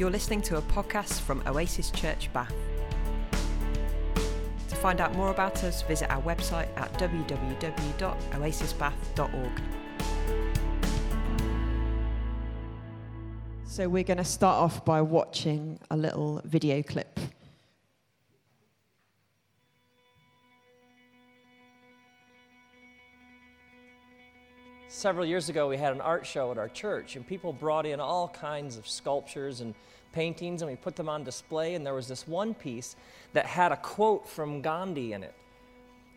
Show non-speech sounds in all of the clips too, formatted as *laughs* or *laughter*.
You're listening to a podcast from Oasis Church Bath. To find out more about us, visit our website at www.oasisbath.org. So, we're going to start off by watching a little video clip. Several years ago, we had an art show at our church, and people brought in all kinds of sculptures and paintings, and we put them on display. And there was this one piece that had a quote from Gandhi in it.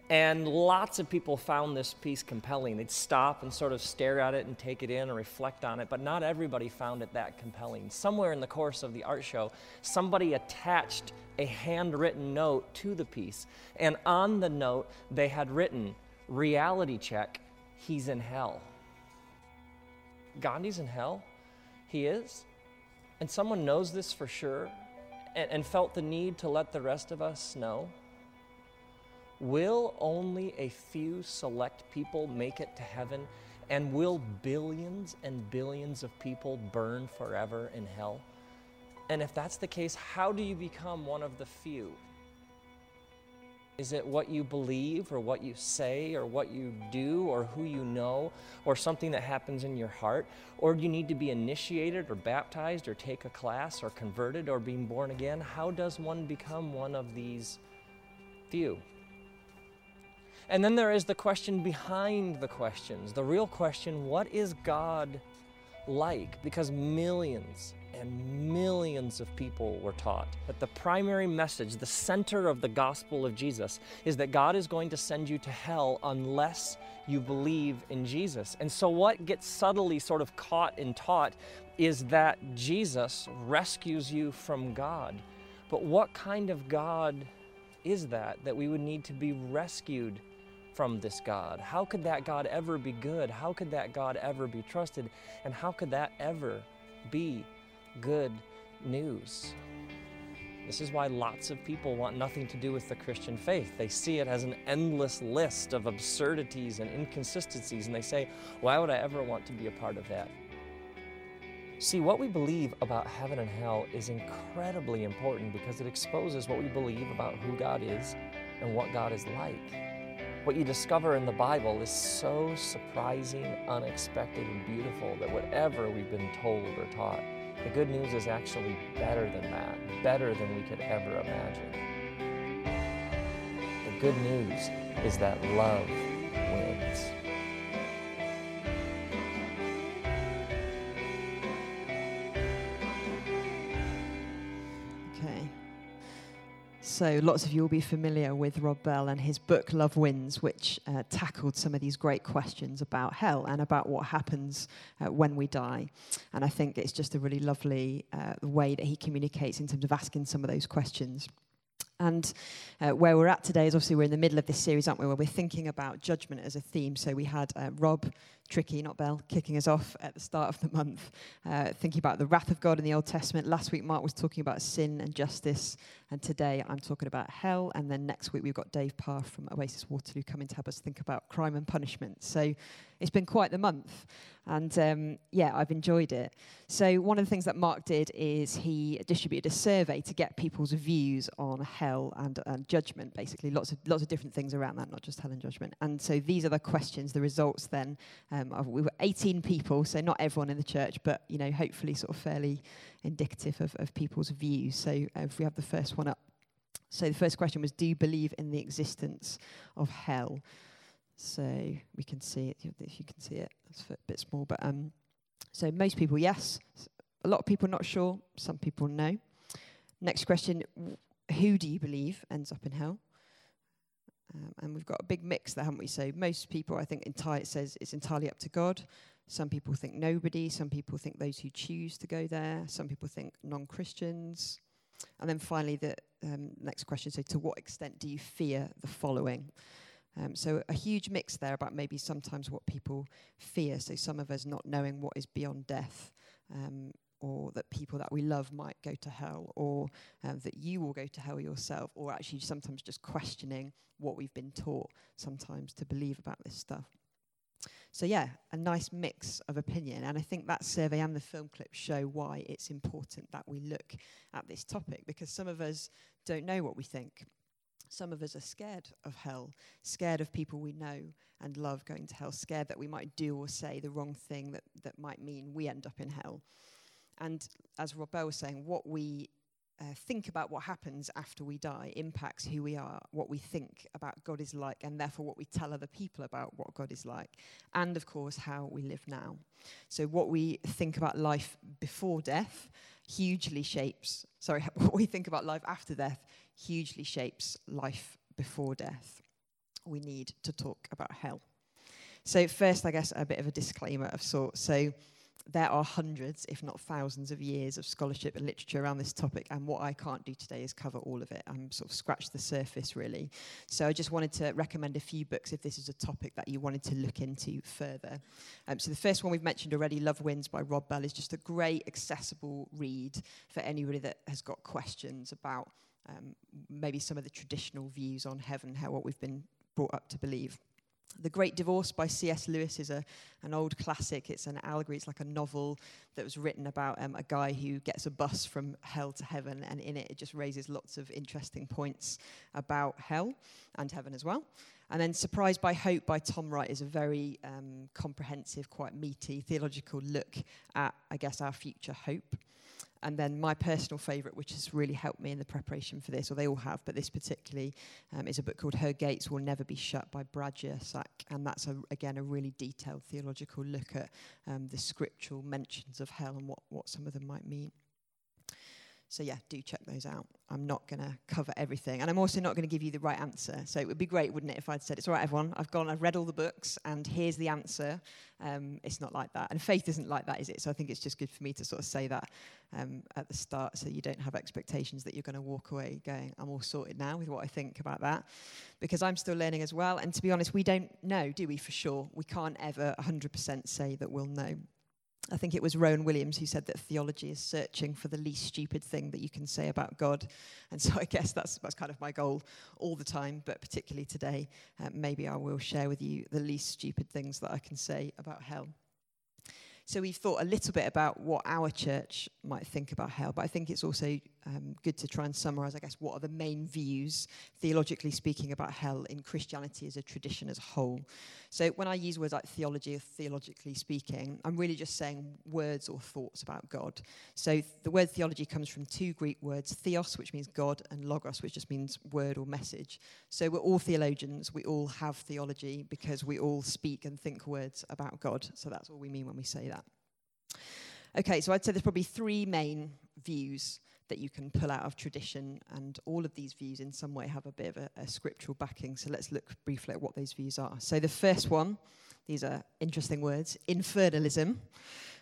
And lots of people found this piece compelling. They'd stop and sort of stare at it and take it in and reflect on it, but not everybody found it that compelling. Somewhere in the course of the art show, somebody attached a handwritten note to the piece. And on the note, they had written, Reality check, he's in hell. Gandhi's in hell? He is? And someone knows this for sure and, and felt the need to let the rest of us know? Will only a few select people make it to heaven? And will billions and billions of people burn forever in hell? And if that's the case, how do you become one of the few? Is it what you believe or what you say or what you do or who you know or something that happens in your heart? Or do you need to be initiated or baptized or take a class or converted or being born again? How does one become one of these few? And then there is the question behind the questions, the real question what is God like? Because millions and millions of people were taught that the primary message, the center of the gospel of Jesus, is that God is going to send you to hell unless you believe in Jesus. And so, what gets subtly sort of caught and taught is that Jesus rescues you from God. But what kind of God is that, that we would need to be rescued from this God? How could that God ever be good? How could that God ever be trusted? And how could that ever be good news? This is why lots of people want nothing to do with the Christian faith. They see it as an endless list of absurdities and inconsistencies, and they say, Why would I ever want to be a part of that? See, what we believe about heaven and hell is incredibly important because it exposes what we believe about who God is and what God is like. What you discover in the Bible is so surprising, unexpected, and beautiful that whatever we've been told or taught, the good news is actually better than that, better than we could ever imagine. The good news is that love wins. So, lots of you will be familiar with Rob Bell and his book Love Wins, which uh, tackled some of these great questions about hell and about what happens uh, when we die. And I think it's just a really lovely uh, way that he communicates in terms of asking some of those questions. And uh, where we're at today is obviously we're in the middle of this series, aren't we? Where we're thinking about judgment as a theme. So we had uh, Rob, Tricky, not Bell, kicking us off at the start of the month, uh, thinking about the wrath of God in the Old Testament. Last week, Mark was talking about sin and justice. And today, I'm talking about hell. And then next week, we've got Dave Parr from Oasis Waterloo coming to help us think about crime and punishment. So it's been quite the month. And um, yeah, I've enjoyed it. So, one of the things that Mark did is he distributed a survey to get people's views on hell and, and judgment, basically, lots of, lots of different things around that, not just hell and judgment. And so, these are the questions, the results then. Um, we were 18 people, so not everyone in the church, but you know, hopefully, sort of fairly indicative of, of people's views. So, uh, if we have the first one up. So, the first question was Do you believe in the existence of hell? So we can see it, if you can see it, it's a bit small, but um, so most people, yes. A lot of people not sure, some people no. Next question, who do you believe ends up in hell? Um, and we've got a big mix there, haven't we? So most people, I think, entire, it says it's entirely up to God. Some people think nobody. Some people think those who choose to go there. Some people think non-Christians. And then finally, the um, next question, so to what extent do you fear the following? Um, so a huge mix there about maybe sometimes what people fear. So some of us not knowing what is beyond death, um, or that people that we love might go to hell, or um, that you will go to hell yourself, or actually sometimes just questioning what we've been taught sometimes to believe about this stuff. So, yeah, a nice mix of opinion. And I think that survey and the film clip show why it's important that we look at this topic because some of us don't know what we think. Some of us are scared of hell, scared of people we know and love going to hell, scared that we might do or say the wrong thing that, that might mean we end up in hell. And as Rob Bell was saying, what we uh, think about what happens after we die impacts who we are, what we think about God is like, and therefore what we tell other people about what God is like, and of course, how we live now. So, what we think about life before death hugely shapes, sorry, *laughs* what we think about life after death hugely shapes life before death. We need to talk about hell. So, first, I guess a bit of a disclaimer of sorts. So, there are hundreds, if not thousands, of years of scholarship and literature around this topic, and what I can't do today is cover all of it. I'm sort of scratched the surface, really. So I just wanted to recommend a few books if this is a topic that you wanted to look into further. Um, so the first one we've mentioned already, Love Wins by Rob Bell, is just a great, accessible read for anybody that has got questions about um, maybe some of the traditional views on heaven, how what we've been brought up to believe. The Great Divorce by C.S. Lewis is a, an old classic. It's an allegory, it's like a novel that was written about um, a guy who gets a bus from hell to heaven, and in it, it just raises lots of interesting points about hell and heaven as well. And then Surprised by Hope by Tom Wright is a very um, comprehensive, quite meaty theological look at, I guess, our future hope. And then my personal favourite, which has really helped me in the preparation for this, or they all have, but this particularly um, is a book called Her Gates Will Never Be Shut by Brad Jersak. And that's, a, again, a really detailed theological look at um, the scriptural mentions of hell and what, what some of them might mean. So, yeah, do check those out. I'm not going to cover everything. And I'm also not going to give you the right answer. So, it would be great, wouldn't it, if I'd said, It's all right, everyone, I've gone, I've read all the books, and here's the answer. Um, it's not like that. And faith isn't like that, is it? So, I think it's just good for me to sort of say that um, at the start so you don't have expectations that you're going to walk away going, I'm all sorted now with what I think about that. Because I'm still learning as well. And to be honest, we don't know, do we, for sure? We can't ever 100% say that we'll know. I think it was Rowan Williams who said that theology is searching for the least stupid thing that you can say about God. And so I guess that's, that's kind of my goal all the time, but particularly today, uh, maybe I will share with you the least stupid things that I can say about hell. So we've thought a little bit about what our church might think about hell, but I think it's also um, good to try and summarize, I guess, what are the main views, theologically speaking, about hell in Christianity as a tradition as a whole. So when I use words like theology or theologically speaking, I'm really just saying words or thoughts about God. So the word theology comes from two Greek words, theos, which means God, and logos, which just means word or message. So we're all theologians. We all have theology because we all speak and think words about God. So that's all we mean when we say that. Okay, so I'd say there's probably three main views that you can pull out of tradition, and all of these views in some way have a bit of a, a, scriptural backing. So let's look briefly at what those views are. So the first one, these are interesting words, infernalism.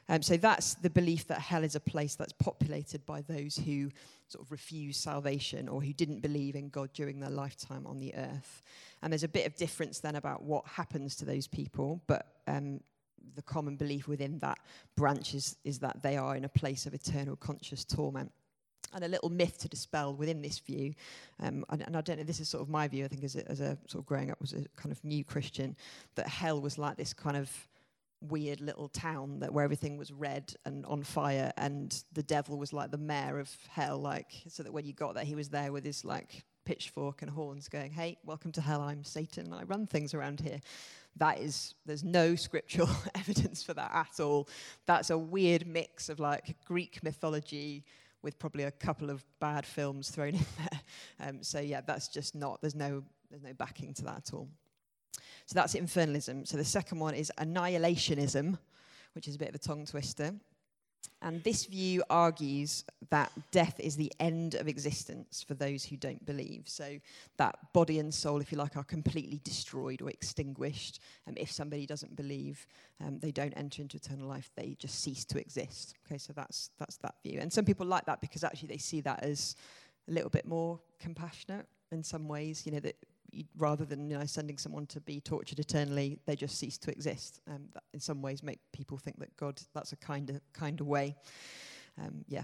Um, so that's the belief that hell is a place that's populated by those who sort of refuse salvation or who didn't believe in God during their lifetime on the earth. And there's a bit of difference then about what happens to those people, but um, the common belief within that branch is, is that they are in a place of eternal conscious torment. And a little myth to dispel within this view, um, and, and, I don't know, this is sort of my view, I think, as a, as a sort of growing up as a kind of new Christian, that hell was like this kind of weird little town that where everything was red and on fire and the devil was like the mayor of hell like so that when you got there he was there with his like pitchfork and horns going hey welcome to hell i'm satan and i run things around here. That is there's no *laughs* scriptural *laughs* evidence for that at all. That's a weird mix of like greek mythology with probably a couple of bad films thrown in there. *laughs* Um, so yeah that's just not there's no there's no backing to that at all. So that's infernalism. So the second one is annihilationism which is a bit of a tongue twister and this view argues that death is the end of existence for those who don't believe. So that body and soul, if you like, are completely destroyed or extinguished. Um, if somebody doesn't believe, um, they don't enter into eternal life, they just cease to exist. Okay, so that's, that's that view. And some people like that because actually they see that as a little bit more compassionate in some ways, you know, that rather than you know, sending someone to be tortured eternally, they just cease to exist. Um, that in some ways make people think that God, that's a kind of, kind of way. Um, yeah.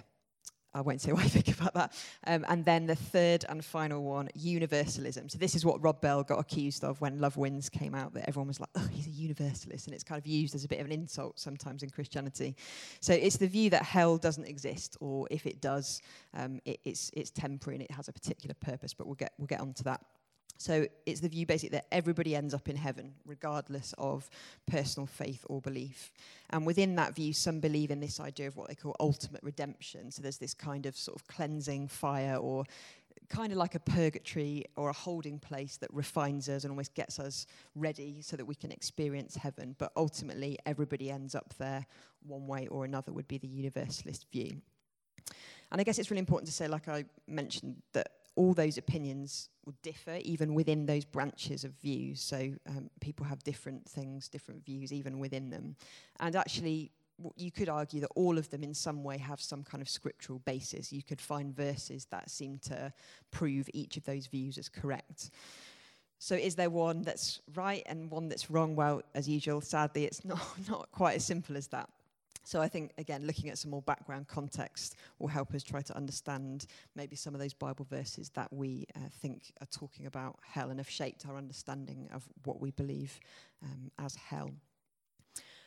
I won't say *laughs* what I think about that. Um, and then the third and final one, universalism. So this is what Rob Bell got accused of when Love Wins came out, that everyone was like, oh, he's a universalist. And it's kind of used as a bit of an insult sometimes in Christianity. So it's the view that hell doesn't exist, or if it does, um, it, it's, it's temporary and it has a particular purpose, but we'll get, we'll get onto that. So it's the view basically that everybody ends up in heaven, regardless of personal faith or belief. And within that view, some believe in this idea of what they call ultimate redemption. So there's this kind of sort of cleansing fire or kind of like a purgatory or a holding place that refines us and almost gets us ready so that we can experience heaven. But ultimately, everybody ends up there one way or another, would be the universalist view. And I guess it's really important to say, like I mentioned, that all those opinions will differ even within those branches of views. So um, people have different things, different views even within them. And actually, you could argue that all of them in some way have some kind of scriptural basis. You could find verses that seem to prove each of those views as correct. So is there one that's right and one that's wrong? Well, as usual, sadly, it's *laughs* not, not quite as simple as that. So I think, again, looking at some more background context will help us try to understand maybe some of those Bible verses that we uh, think are talking about hell and have shaped our understanding of what we believe um, as hell.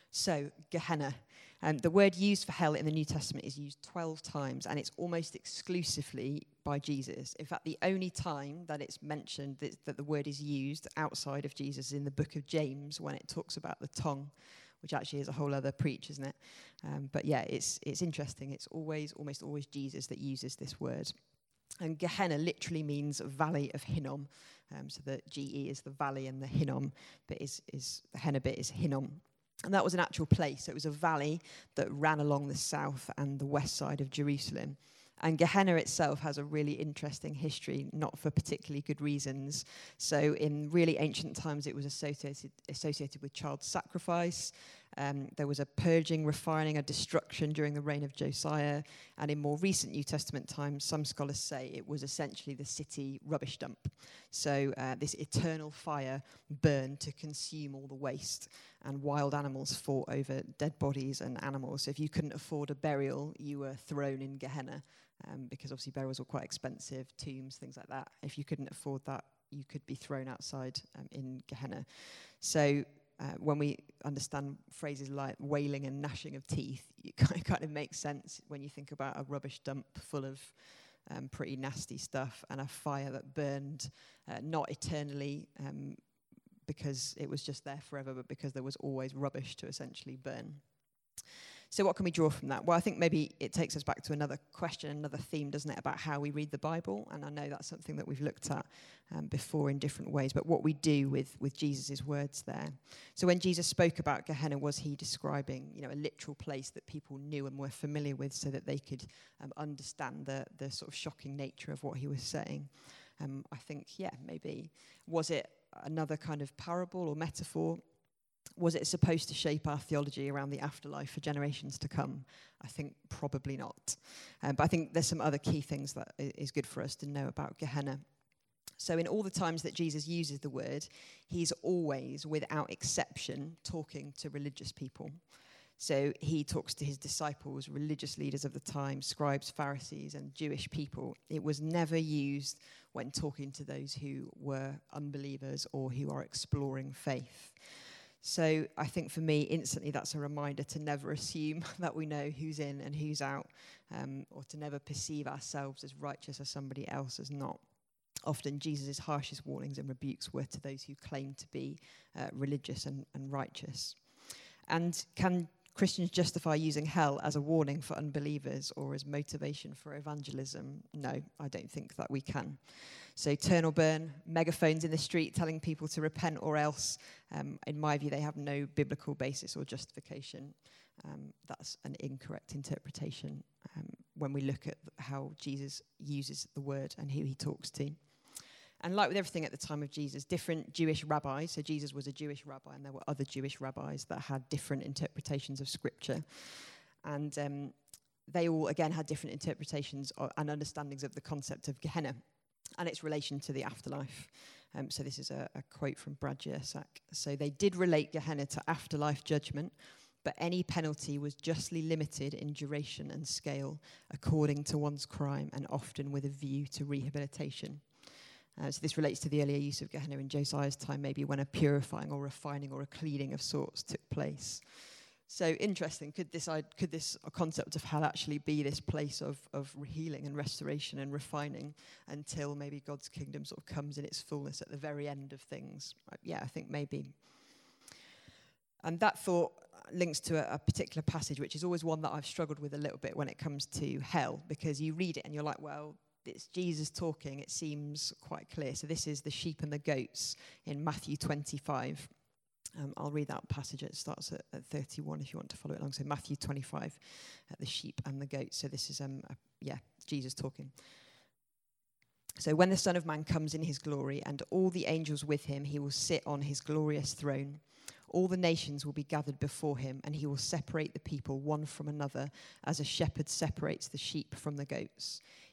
So, Gehenna. Um, the word used for hell in the New Testament is used 12 times, and it's almost exclusively by Jesus. In fact, the only time that it's mentioned that, that the word is used outside of Jesus is in the book of James when it talks about the tongue which actually is a whole other preach, isn't it? Um, but yeah, it's, it's interesting. It's always, almost always Jesus that uses this word. And Gehenna literally means valley of Hinnom. Um, so the GE is the valley and the Hinnom bit is, is the Henna bit is Hinnom. And that was an actual place. It was a valley that ran along the south and the west side of Jerusalem. And Gehenna itself has a really interesting history, not for particularly good reasons. So, in really ancient times, it was associated, associated with child sacrifice. Um, there was a purging, refining, a destruction during the reign of Josiah. And in more recent New Testament times, some scholars say it was essentially the city rubbish dump. So, uh, this eternal fire burned to consume all the waste, and wild animals fought over dead bodies and animals. So, if you couldn't afford a burial, you were thrown in Gehenna um, because obviously burials were quite expensive, tombs, things like that. If you couldn't afford that, you could be thrown outside um, in Gehenna. So uh, when we understand phrases like wailing and gnashing of teeth, *laughs* it kind of makes sense when you think about a rubbish dump full of um, pretty nasty stuff and a fire that burned uh, not eternally um, because it was just there forever, but because there was always rubbish to essentially burn. So, what can we draw from that? Well, I think maybe it takes us back to another question, another theme, doesn't it, about how we read the Bible? And I know that's something that we've looked at um, before in different ways, but what we do with, with Jesus' words there. So, when Jesus spoke about Gehenna, was he describing you know, a literal place that people knew and were familiar with so that they could um, understand the, the sort of shocking nature of what he was saying? Um, I think, yeah, maybe. Was it another kind of parable or metaphor? Was it supposed to shape our theology around the afterlife for generations to come? I think probably not. Um, but I think there's some other key things that is good for us to know about Gehenna. So, in all the times that Jesus uses the word, he's always, without exception, talking to religious people. So, he talks to his disciples, religious leaders of the time, scribes, Pharisees, and Jewish people. It was never used when talking to those who were unbelievers or who are exploring faith. So I think for me, instantly, that's a reminder to never assume *laughs* that we know who's in and who's out, um, or to never perceive ourselves as righteous as somebody else as not. Often, Jesus' harshest warnings and rebukes were to those who claim to be uh, religious and, and righteous. And can Christians justify using hell as a warning for unbelievers or as motivation for evangelism? No, I don't think that we can. So, turn or burn, megaphones in the street telling people to repent or else, um, in my view, they have no biblical basis or justification. Um, that's an incorrect interpretation um, when we look at how Jesus uses the word and who he talks to. And like with everything at the time of Jesus, different Jewish rabbis, so Jesus was a Jewish rabbi, and there were other Jewish rabbis that had different interpretations of scripture. And um, they all, again, had different interpretations and understandings of the concept of Gehenna and its relation to the afterlife. Um, so this is a, a, quote from Brad Jersak. So they did relate Gehenna to afterlife judgment, but any penalty was justly limited in duration and scale according to one's crime and often with a view to rehabilitation. Uh, so this relates to the earlier use of Gehenna in Josiah's time, maybe when a purifying or refining or a cleaning of sorts took place. So interesting. Could this could this concept of hell actually be this place of of healing and restoration and refining until maybe God's kingdom sort of comes in its fullness at the very end of things? Uh, yeah, I think maybe. And that thought links to a, a, particular passage, which is always one that I've struggled with a little bit when it comes to hell, because you read it and you're like, well, it's Jesus talking. It seems quite clear. So this is the sheep and the goats in Matthew 25. Um, I'll read that passage. It starts at, at, 31 if you want to follow it along. So Matthew 25, uh, the sheep and the goats. So this is, um, a, yeah, Jesus talking. So when the Son of Man comes in his glory and all the angels with him, he will sit on his glorious throne. All the nations will be gathered before him, and he will separate the people one from another, as a shepherd separates the sheep from the goats.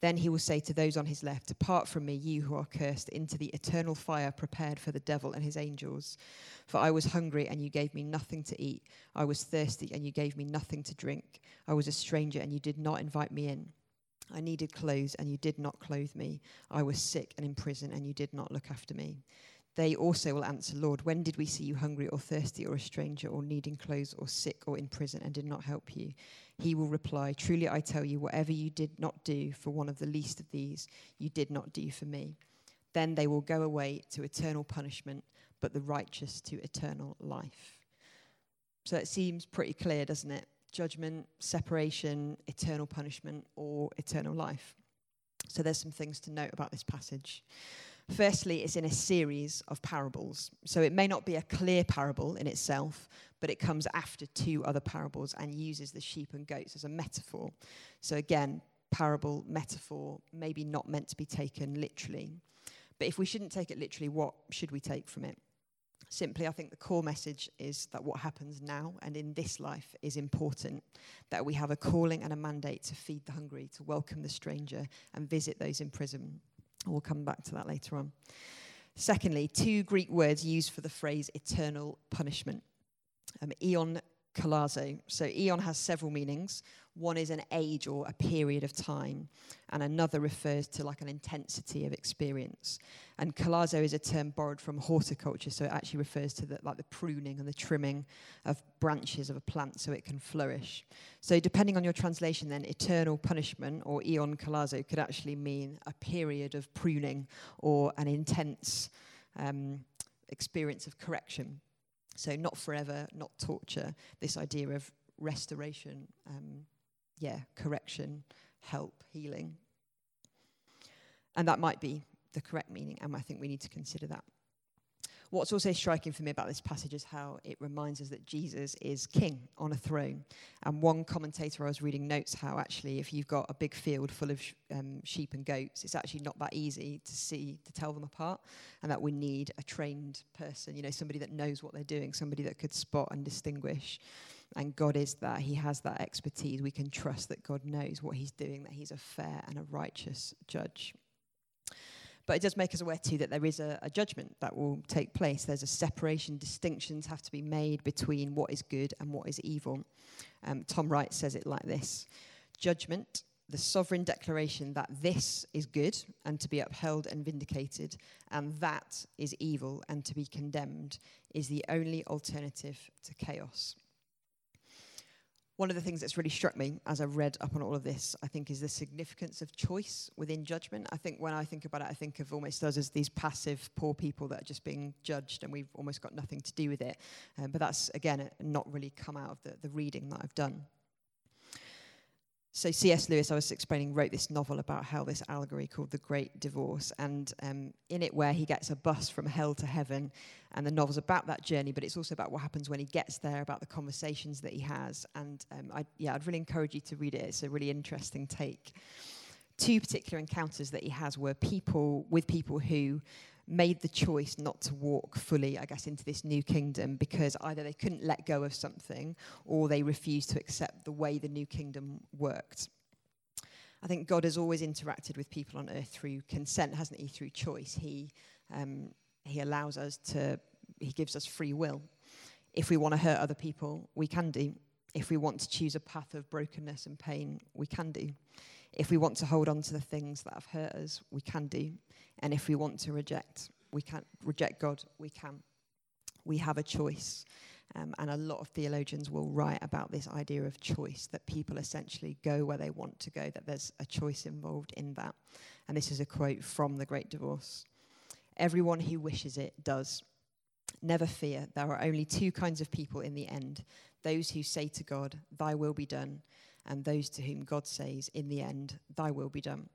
Then he will say to those on his left, Depart from me, you who are cursed, into the eternal fire prepared for the devil and his angels. For I was hungry, and you gave me nothing to eat. I was thirsty, and you gave me nothing to drink. I was a stranger, and you did not invite me in. I needed clothes, and you did not clothe me. I was sick and in prison, and you did not look after me. They also will answer, Lord, when did we see you hungry or thirsty or a stranger or needing clothes or sick or in prison and did not help you? He will reply, Truly I tell you, whatever you did not do for one of the least of these, you did not do for me. Then they will go away to eternal punishment, but the righteous to eternal life. So it seems pretty clear, doesn't it? Judgment, separation, eternal punishment, or eternal life. So there's some things to note about this passage. Firstly, it's in a series of parables. So it may not be a clear parable in itself, but it comes after two other parables and uses the sheep and goats as a metaphor. So again, parable, metaphor, maybe not meant to be taken literally. But if we shouldn't take it literally, what should we take from it? Simply, I think the core message is that what happens now and in this life is important. That we have a calling and a mandate to feed the hungry, to welcome the stranger, and visit those in prison. We'll come back to that later on. Secondly, two Greek words used for the phrase eternal punishment. Um, eon kalazo. So eon has several meanings. One is an age or a period of time, and another refers to like an intensity of experience. And kalazo is a term borrowed from horticulture, so it actually refers to the, like the pruning and the trimming of branches of a plant so it can flourish. So depending on your translation, then eternal punishment or eon kalazo could actually mean a period of pruning or an intense um, experience of correction. So, not forever, not torture, this idea of restoration, um, yeah, correction, help, healing. And that might be the correct meaning, and I think we need to consider that. What's also striking for me about this passage is how it reminds us that Jesus is king on a throne. And one commentator I was reading notes how actually, if you've got a big field full of sh- um, sheep and goats, it's actually not that easy to see, to tell them apart, and that we need a trained person, you know, somebody that knows what they're doing, somebody that could spot and distinguish. And God is that. He has that expertise. We can trust that God knows what He's doing, that He's a fair and a righteous judge. But it does make us aware too that there is a, a, judgment that will take place. There's a separation, distinctions have to be made between what is good and what is evil. Um, Tom Wright says it like this Judgment, the sovereign declaration that this is good and to be upheld and vindicated, and that is evil and to be condemned, is the only alternative to chaos. One of the things that's really struck me as I read up on all of this, I think, is the significance of choice within judgment. I think when I think about it, I think of almost us as these passive, poor people that are just being judged and we've almost got nothing to do with it. Um, but that's, again, not really come out of the, the reading that I've done. So C.S. Lewis, I was explaining, wrote this novel about hell, this allegory called The Great Divorce, and um, in it where he gets a bus from hell to heaven, and the novel's about that journey, but it's also about what happens when he gets there, about the conversations that he has, and um, I, yeah, I'd really encourage you to read it. It's a really interesting take. Two particular encounters that he has were people with people who made the choice not to walk fully, I guess, into this new kingdom because either they couldn't let go of something or they refused to accept the way the new kingdom worked. I think God has always interacted with people on earth through consent, hasn't he? Through choice. He, um, he allows us to, he gives us free will. If we want to hurt other people, we can do. If we want to choose a path of brokenness and pain, we can do. If we want to hold on to the things that have hurt us, we can do. And if we want to reject, we can reject God, we can. We have a choice. Um, and a lot of theologians will write about this idea of choice, that people essentially go where they want to go, that there's a choice involved in that. And this is a quote from The Great Divorce Everyone who wishes it does. Never fear, there are only two kinds of people in the end those who say to God, Thy will be done, and those to whom God says, In the end, Thy will be done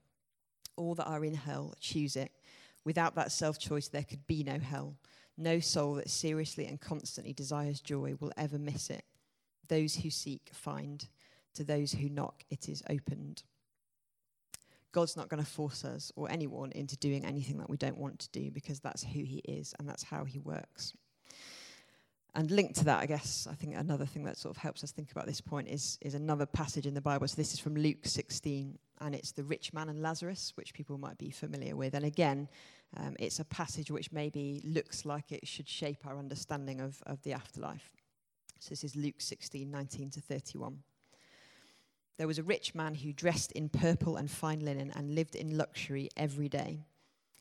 all that are in hell choose it. Without that self choice, there could be no hell. No soul that seriously and constantly desires joy will ever miss it. Those who seek find. To those who knock, it is opened. God's not going to force us or anyone into doing anything that we don't want to do because that's who He is and that's how He works. And linked to that, I guess, I think another thing that sort of helps us think about this point is, is another passage in the Bible. So this is from Luke 16, and it's the rich man and Lazarus, which people might be familiar with. And again, um, it's a passage which maybe looks like it should shape our understanding of, of the afterlife. So this is Luke 16, 19 to 31. There was a rich man who dressed in purple and fine linen and lived in luxury every day.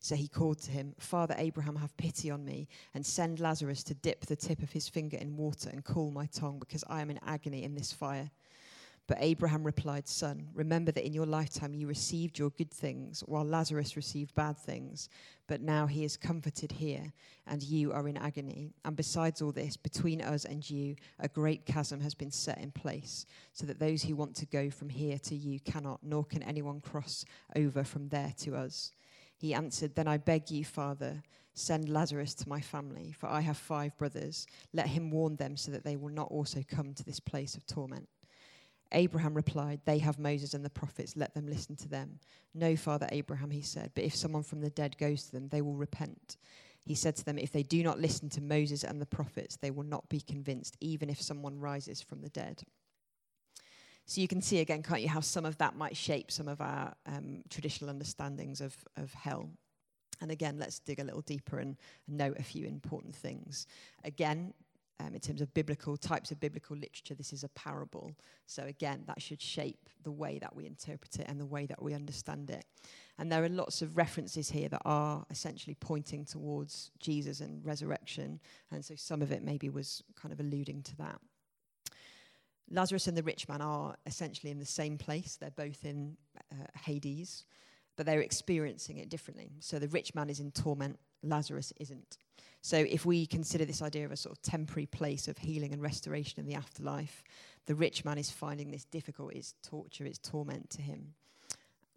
So he called to him, Father Abraham, have pity on me, and send Lazarus to dip the tip of his finger in water and cool my tongue, because I am in agony in this fire. But Abraham replied, Son, remember that in your lifetime you received your good things, while Lazarus received bad things. But now he is comforted here, and you are in agony. And besides all this, between us and you, a great chasm has been set in place, so that those who want to go from here to you cannot, nor can anyone cross over from there to us. He answered, Then I beg you, Father, send Lazarus to my family, for I have five brothers. Let him warn them so that they will not also come to this place of torment. Abraham replied, They have Moses and the prophets, let them listen to them. No, Father Abraham, he said, but if someone from the dead goes to them, they will repent. He said to them, If they do not listen to Moses and the prophets, they will not be convinced, even if someone rises from the dead. So you can see again, can't you, how some of that might shape some of our um, traditional understandings of, of hell. And again, let's dig a little deeper and, and note a few important things. Again, um, in terms of biblical types of biblical literature, this is a parable. So again, that should shape the way that we interpret it and the way that we understand it. And there are lots of references here that are essentially pointing towards Jesus and resurrection. And so some of it maybe was kind of alluding to that. Lazarus and the rich man are essentially in the same place. They're both in uh, Hades, but they're experiencing it differently. So the rich man is in torment, Lazarus isn't. So if we consider this idea of a sort of temporary place of healing and restoration in the afterlife, the rich man is finding this difficult, it's torture, it's torment to him.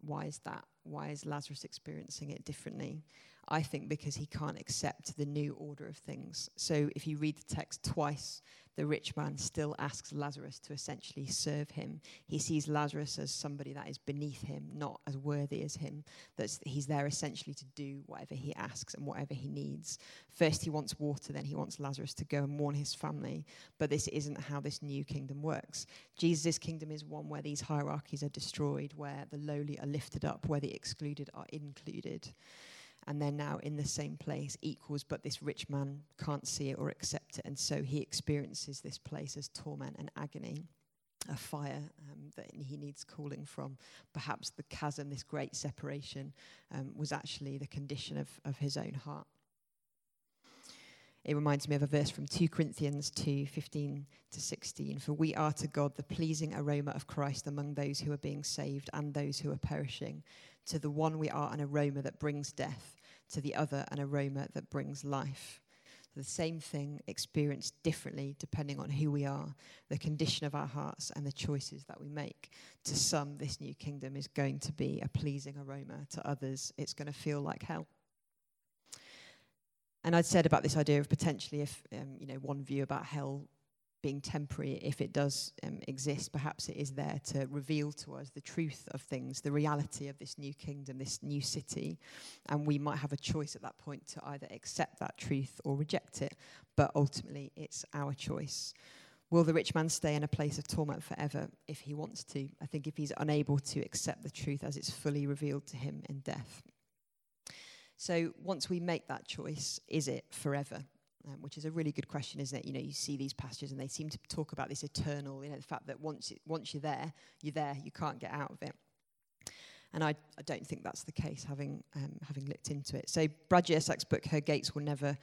Why is that? Why is Lazarus experiencing it differently? I think because he can't accept the new order of things. So if you read the text twice, the rich man still asks Lazarus to essentially serve him. He sees Lazarus as somebody that is beneath him, not as worthy as him. That he's there essentially to do whatever he asks and whatever he needs. First, he wants water, then he wants Lazarus to go and warn his family. But this isn't how this new kingdom works. Jesus' kingdom is one where these hierarchies are destroyed, where the lowly are lifted up, where the excluded are included. And they're now in the same place, equals, but this rich man can't see it or accept it, and so he experiences this place as torment and agony. A fire um, that he needs cooling from. Perhaps the chasm, this great separation, um, was actually the condition of, of his own heart. It reminds me of a verse from 2 Corinthians 2 15 to 16. For we are to God the pleasing aroma of Christ among those who are being saved and those who are perishing. To the one we are an aroma that brings death, to the other an aroma that brings life. The same thing experienced differently depending on who we are, the condition of our hearts, and the choices that we make. To some, this new kingdom is going to be a pleasing aroma. To others, it's going to feel like hell. And I'd said about this idea of potentially, if um, you know, one view about hell being temporary, if it does um, exist, perhaps it is there to reveal to us the truth of things, the reality of this new kingdom, this new city, and we might have a choice at that point to either accept that truth or reject it. But ultimately, it's our choice. Will the rich man stay in a place of torment forever if he wants to? I think if he's unable to accept the truth as it's fully revealed to him in death. So once we make that choice, is it forever? Um, which is a really good question, isn't it? You know, you see these passages and they seem to talk about this eternal, you know, the fact that once, it, once you're there, you're there, you can't get out of it. And I, I don't think that's the case, having, um, having looked into it. So Brad Jersak's book, Her Gates Will Never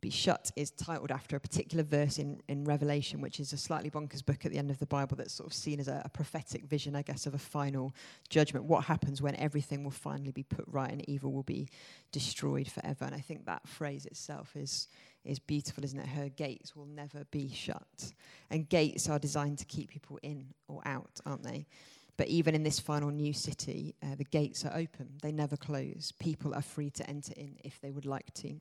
be shut is titled after a particular verse in, in Revelation, which is a slightly bonkers book at the end of the Bible that's sort of seen as a, a, prophetic vision, I guess, of a final judgment. What happens when everything will finally be put right and evil will be destroyed forever? And I think that phrase itself is, is beautiful, isn't it? Her gates will never be shut. And gates are designed to keep people in or out, aren't they? But even in this final new city, uh, the gates are open, they never close. People are free to enter in if they would like to.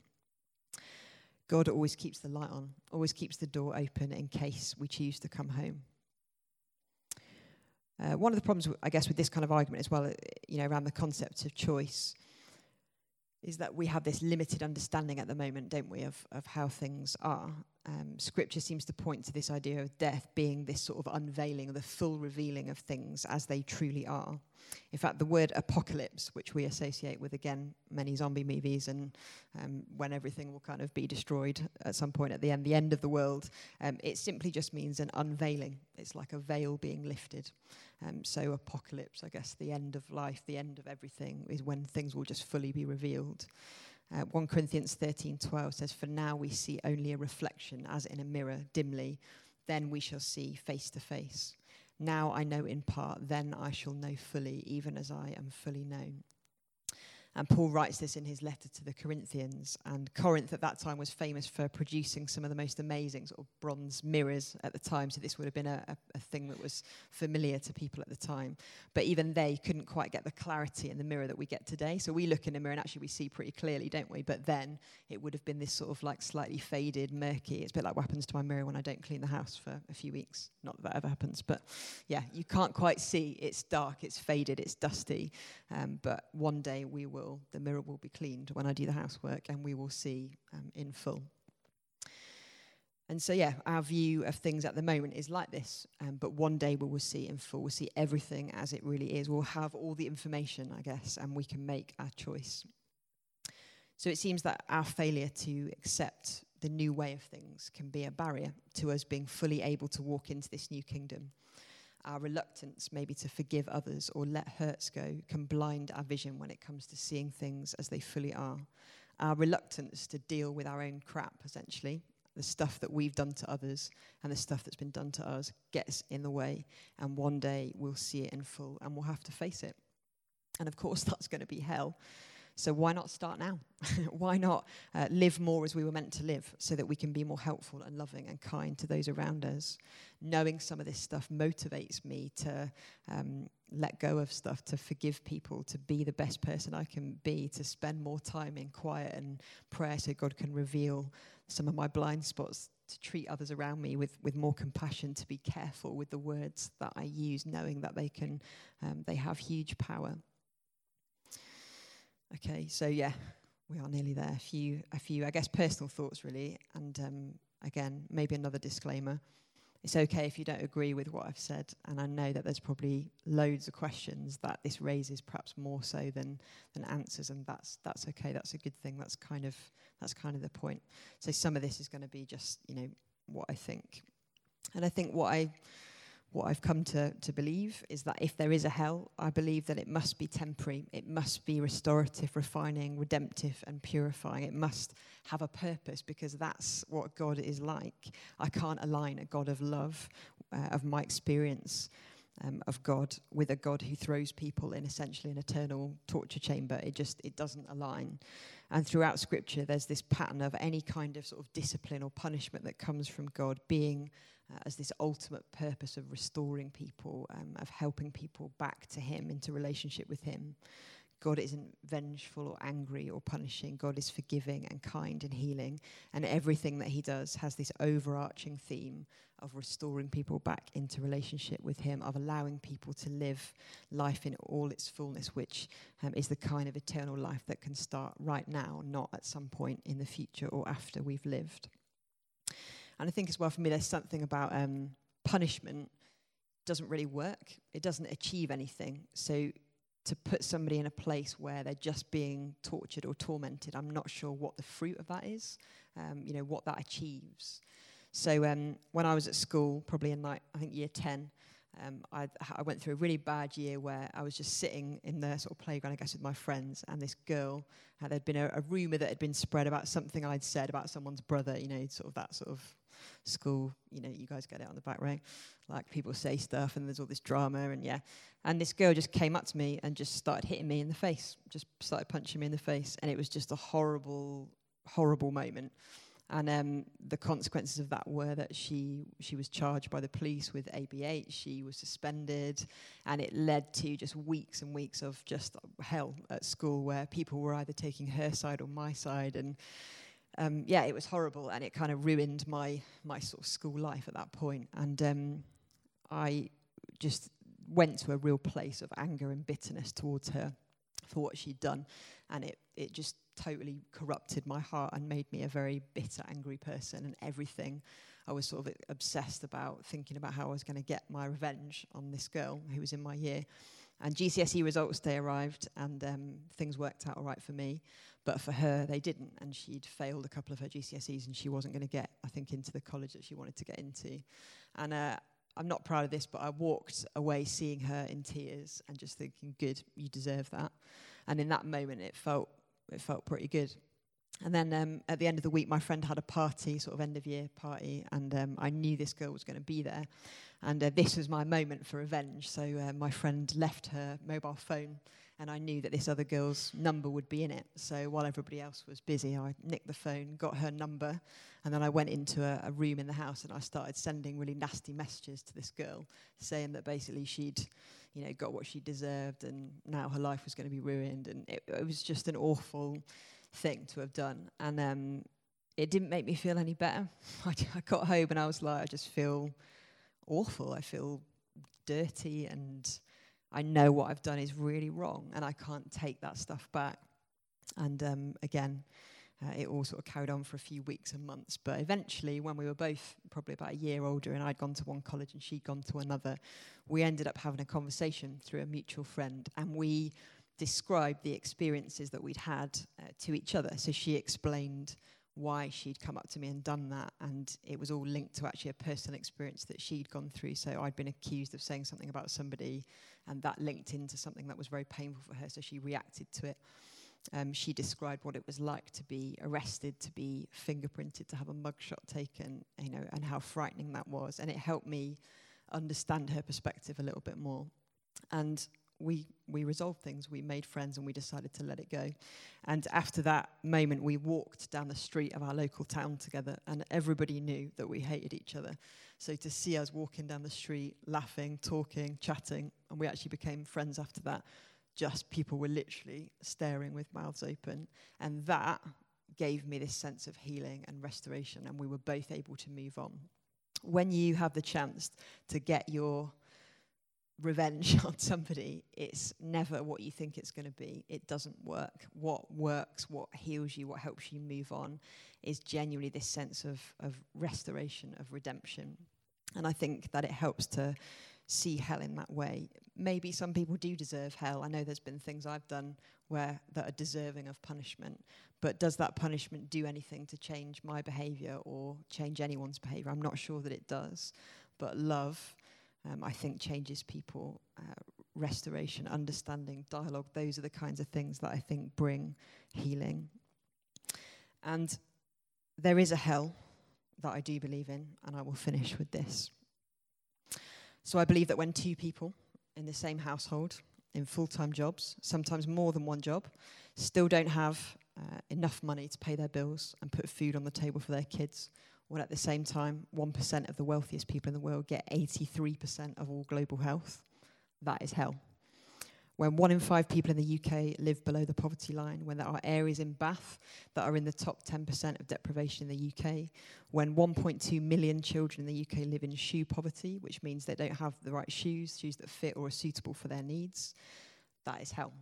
God always keeps the light on, always keeps the door open in case we choose to come home. Uh, one of the problems, I guess, with this kind of argument as well, uh, you know, around the concept of choice, is that we have this limited understanding at the moment, don't we, of, of how things are. Um, scripture seems to point to this idea of death being this sort of unveiling, the full revealing of things as they truly are. In fact, the word apocalypse, which we associate with, again, many zombie movies and um, when everything will kind of be destroyed at some point at the end, the end of the world, um, it simply just means an unveiling. It's like a veil being lifted. Um, so, apocalypse, I guess, the end of life, the end of everything, is when things will just fully be revealed. Uh, 1 Corinthians 13:12 says, "For now we see only a reflection, as in a mirror, dimly. Then we shall see face to face." Now I know in part, then I shall know fully, even as I am fully known. And Paul writes this in his letter to the Corinthians. And Corinth at that time was famous for producing some of the most amazing sort of bronze mirrors at the time. So this would have been a, a, a, thing that was familiar to people at the time. But even they couldn't quite get the clarity in the mirror that we get today. So we look in a mirror and actually we see pretty clearly, don't we? But then it would have been this sort of like slightly faded, murky. It's a bit like what happens to my mirror when I don't clean the house for a few weeks. Not that that ever happens, but yeah, you can't quite see. It's dark, it's faded, it's dusty. Um, but one day we will the mirror will be cleaned when I do the housework and we will see um, in full. And so, yeah, our view of things at the moment is like this. Um, but one day we will see in full. We'll see everything as it really is. We'll have all the information, I guess, and we can make our choice. So it seems that our failure to accept the new way of things can be a barrier to us being fully able to walk into this new kingdom our reluctance maybe to forgive others or let hurts go can blind our vision when it comes to seeing things as they fully are. Our reluctance to deal with our own crap, essentially, the stuff that we've done to others and the stuff that's been done to us gets in the way. And one day we'll see it in full and we'll have to face it. And of course, *laughs* that's going to be hell. So why not start now? *laughs* why not uh, live more as we were meant to live so that we can be more helpful and loving and kind to those around us? Knowing some of this stuff motivates me to um, let go of stuff, to forgive people, to be the best person I can be, to spend more time in quiet and prayer so God can reveal some of my blind spots to treat others around me with, with more compassion, to be careful with the words that I use, knowing that they can um, they have huge power. Okay, so yeah, we are nearly there. A few, a few, I guess, personal thoughts really, and um, again, maybe another disclaimer. it's okay if you don't agree with what I've said. And I know that there's probably loads of questions that this raises, perhaps more so than than answers, and that's that's okay. That's a good thing. That's kind of that's kind of the point. So some of this is going to be just you know what I think, and I think what I what I've come to, to believe is that if there is a hell, I believe that it must be temporary. It must be restorative, refining, redemptive, and purifying. It must have a purpose because that's what God is like. I can't align a God of love, uh, of my experience um, of God, with a God who throws people in essentially an eternal torture chamber. It just it doesn't align. And throughout Scripture, there's this pattern of any kind of sort of discipline or punishment that comes from God being uh, as this ultimate purpose of restoring people, um, of helping people back to Him, into relationship with Him. God isn't vengeful or angry or punishing. God is forgiving and kind and healing. And everything that He does has this overarching theme of restoring people back into relationship with Him, of allowing people to live life in all its fullness, which um, is the kind of eternal life that can start right now, not at some point in the future or after we've lived. And I think as well for me, there's something about um, punishment doesn't really work. It doesn't achieve anything. So to put somebody in a place where they're just being tortured or tormented, I'm not sure what the fruit of that is. Um, you know what that achieves. So um, when I was at school, probably in like I think year ten, um, I, I, went through a really bad year where I was just sitting in the sort of playground, I guess, with my friends, and this girl, uh, there'd been a, a rumor that had been spread about something I'd said about someone's brother, you know, sort of that sort of school, you know, you guys get it on the back right? Like people say stuff and there's all this drama and yeah. And this girl just came up to me and just started hitting me in the face, just started punching me in the face. And it was just a horrible, horrible moment. And um, the consequences of that were that she she was charged by the police with ABH. She was suspended, and it led to just weeks and weeks of just hell at school, where people were either taking her side or my side, and um, yeah, it was horrible, and it kind of ruined my my sort of school life at that point. And um, I just went to a real place of anger and bitterness towards her for what she'd done, and it it just totally corrupted my heart and made me a very bitter, angry person. And everything I was sort of obsessed about, thinking about how I was going to get my revenge on this girl who was in my year. And GCSE results day arrived, and um, things worked out all right for me. But for her, they didn't. And she'd failed a couple of her GCSEs, and she wasn't going to get, I think, into the college that she wanted to get into. And uh, I'm not proud of this, but I walked away seeing her in tears and just thinking, good, you deserve that. And in that moment, it felt, it felt pretty good. And then um, at the end of the week, my friend had a party, sort of end of year party, and um, I knew this girl was going to be there. And uh, this was my moment for revenge. So uh, my friend left her mobile phone, and I knew that this other girl's number would be in it. So while everybody else was busy, I nicked the phone, got her number, and then I went into a, a room in the house and I started sending really nasty messages to this girl, saying that basically she'd, you know, got what she deserved, and now her life was going to be ruined. And it, it, was just an awful thing to have done. And um, it didn't make me feel any better. *laughs* I, I got home and I was like, I just feel awful. I feel dirty and I know what I've done is really wrong and I can't take that stuff back. And um, again, uh, it all sort of carried on for a few weeks and months. But eventually, when we were both probably about a year older and I'd gone to one college and she'd gone to another, we ended up having a conversation through a mutual friend and we described the experiences that we'd had uh, to each other. So she explained why she'd come up to me and done that. And it was all linked to actually a personal experience that she'd gone through. So I'd been accused of saying something about somebody, and that linked into something that was very painful for her. So she reacted to it. Um, she described what it was like to be arrested, to be fingerprinted, to have a mugshot taken, you know, and how frightening that was. And it helped me understand her perspective a little bit more. And we we resolved things. We made friends and we decided to let it go. And after that moment, we walked down the street of our local town together, and everybody knew that we hated each other. So to see us walking down the street, laughing, talking, chatting, and we actually became friends after that. Just people were literally staring with mouths open, and that gave me this sense of healing and restoration, and we were both able to move on. When you have the chance to get your revenge *laughs* on somebody, it's never what you think it's going to be. It doesn't work. What works, what heals you, what helps you move on is genuinely this sense of, of restoration, of redemption. And I think that it helps to see hell in that way. Maybe some people do deserve hell. I know there's been things I've done where that are deserving of punishment, but does that punishment do anything to change my behavior or change anyone's behavior? I'm not sure that it does. But love, um, I think, changes people. Uh, restoration, understanding, dialogue, those are the kinds of things that I think bring healing. And there is a hell that I do believe in, and I will finish with this. So I believe that when two people in the same household, in full time jobs, sometimes more than one job, still don't have uh, enough money to pay their bills and put food on the table for their kids, when at the same time, 1% of the wealthiest people in the world get 83% of all global health, that is hell. When one in five people in the UK live below the poverty line, when there are areas in Bath that are in the top 10% of deprivation in the UK, when 1.2 million children in the UK live in shoe poverty, which means they don't have the right shoes, shoes that fit or are suitable for their needs, that is hell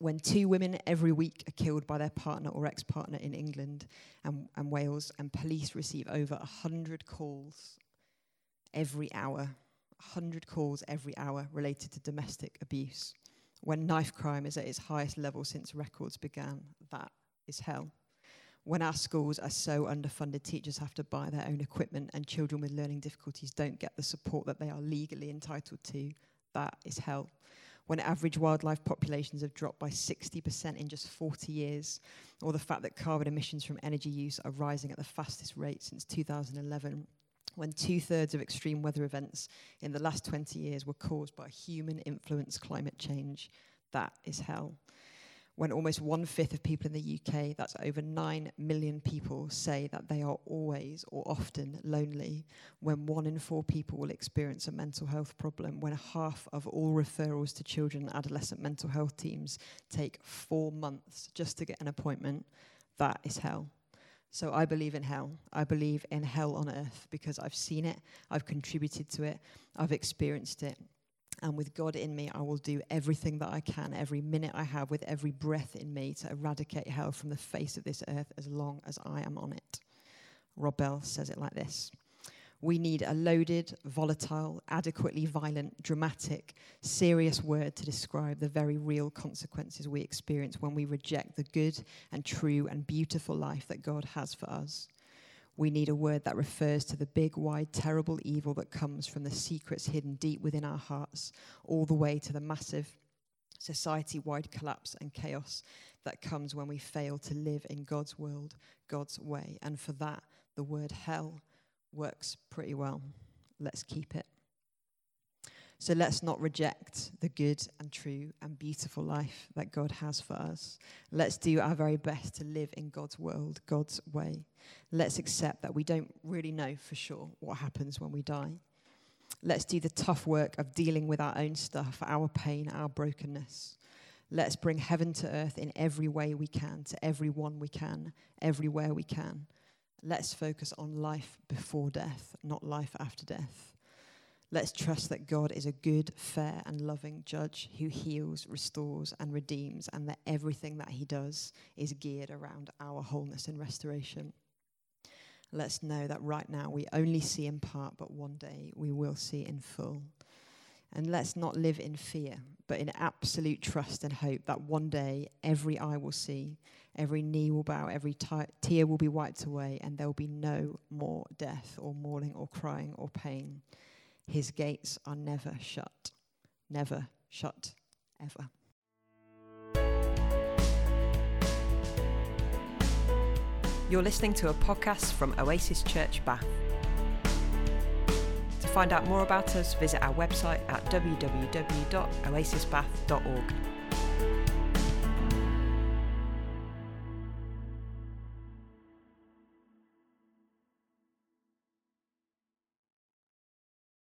when two women every week are killed by their partner or ex partner in England and, and, Wales, and police receive over 100 calls every hour, 100 calls every hour related to domestic abuse. When knife crime is at its highest level since records began, that is hell. When our schools are so underfunded, teachers have to buy their own equipment, and children with learning difficulties don't get the support that they are legally entitled to, that is hell when average wildlife populations have dropped by 60% in just 40 years, or the fact that carbon emissions from energy use are rising at the fastest rate since 2011, when two thirds of extreme weather events in the last 20 years were caused by human influenced climate change, that is hell when almost one fifth of people in the UK, that's over 9 million people, say that they are always or often lonely, when one in four people will experience a mental health problem, when half of all referrals to children and adolescent mental health teams take four months just to get an appointment, that is hell. So I believe in hell. I believe in hell on earth because I've seen it, I've contributed to it, I've experienced it. And with God in me, I will do everything that I can, every minute I have, with every breath in me, to eradicate hell from the face of this earth as long as I am on it. Rob Bell says it like this We need a loaded, volatile, adequately violent, dramatic, serious word to describe the very real consequences we experience when we reject the good and true and beautiful life that God has for us. We need a word that refers to the big, wide, terrible evil that comes from the secrets hidden deep within our hearts, all the way to the massive society wide collapse and chaos that comes when we fail to live in God's world, God's way. And for that, the word hell works pretty well. Let's keep it. So let's not reject the good and true and beautiful life that God has for us. Let's do our very best to live in God's world, God's way. Let's accept that we don't really know for sure what happens when we die. Let's do the tough work of dealing with our own stuff, our pain, our brokenness. Let's bring heaven to earth in every way we can, to everyone we can, everywhere we can. Let's focus on life before death, not life after death. Let's trust that God is a good, fair, and loving judge who heals, restores, and redeems, and that everything that he does is geared around our wholeness and restoration. Let's know that right now we only see in part, but one day we will see in full. And let's not live in fear, but in absolute trust and hope that one day every eye will see, every knee will bow, every tear will be wiped away, and there will be no more death or mourning or crying or pain his gates are never shut, never shut, ever. You're listening to a podcast from Oasis Church Bath. To find out more about us, visit our website at www.oasisbath.org.